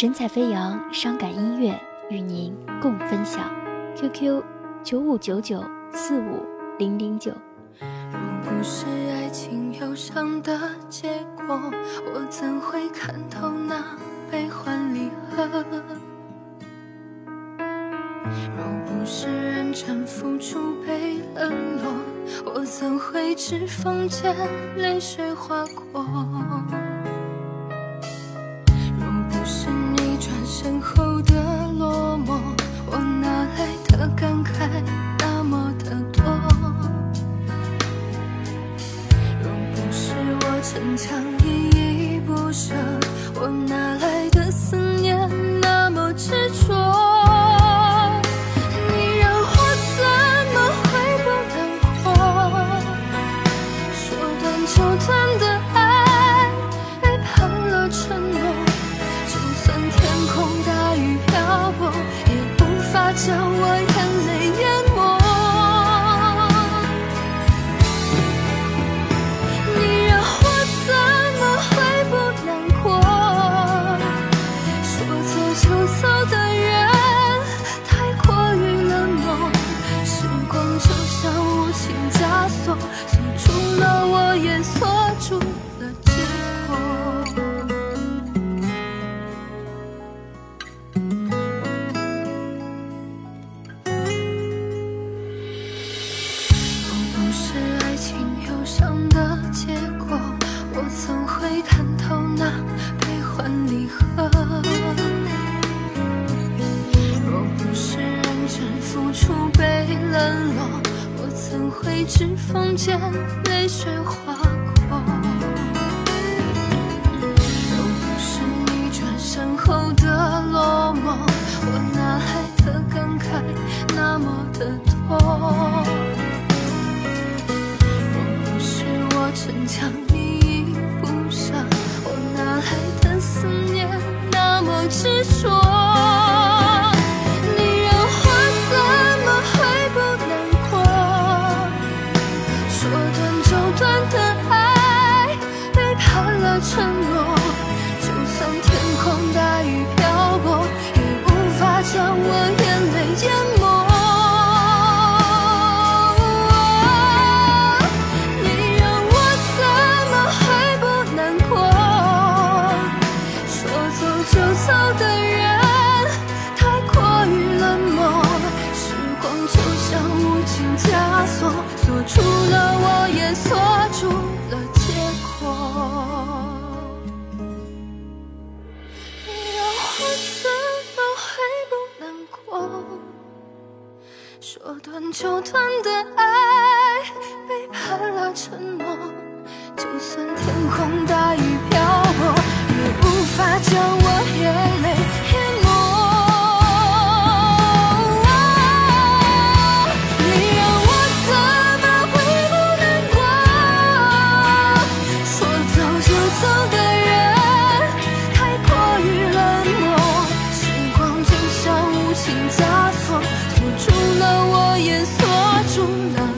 神采飞扬，伤感音乐与您共分享。QQ 九五九九四五零零九。若不是爱情忧伤的结果，我怎会看透那悲欢离合？若不是认真付出被冷落，我怎会指缝间泪水划过？身后的落寞，我哪来的感慨那么的多？若不是我逞强依依不舍，我哪来无法将我眼我怎会看透那悲欢离合？若不是认真付出被冷落，我怎会指缝间泪水划过？若不是你转身后的落寞，我哪来的感慨那么的多？执着，你让我怎么会不难过？说断就断的爱，背叛了承诺。说断就断的爱，背叛了承诺，就算天空大雨瓢泼，也无法将我眼泪淹没。你让我怎么会不难过？说走就走的。中了。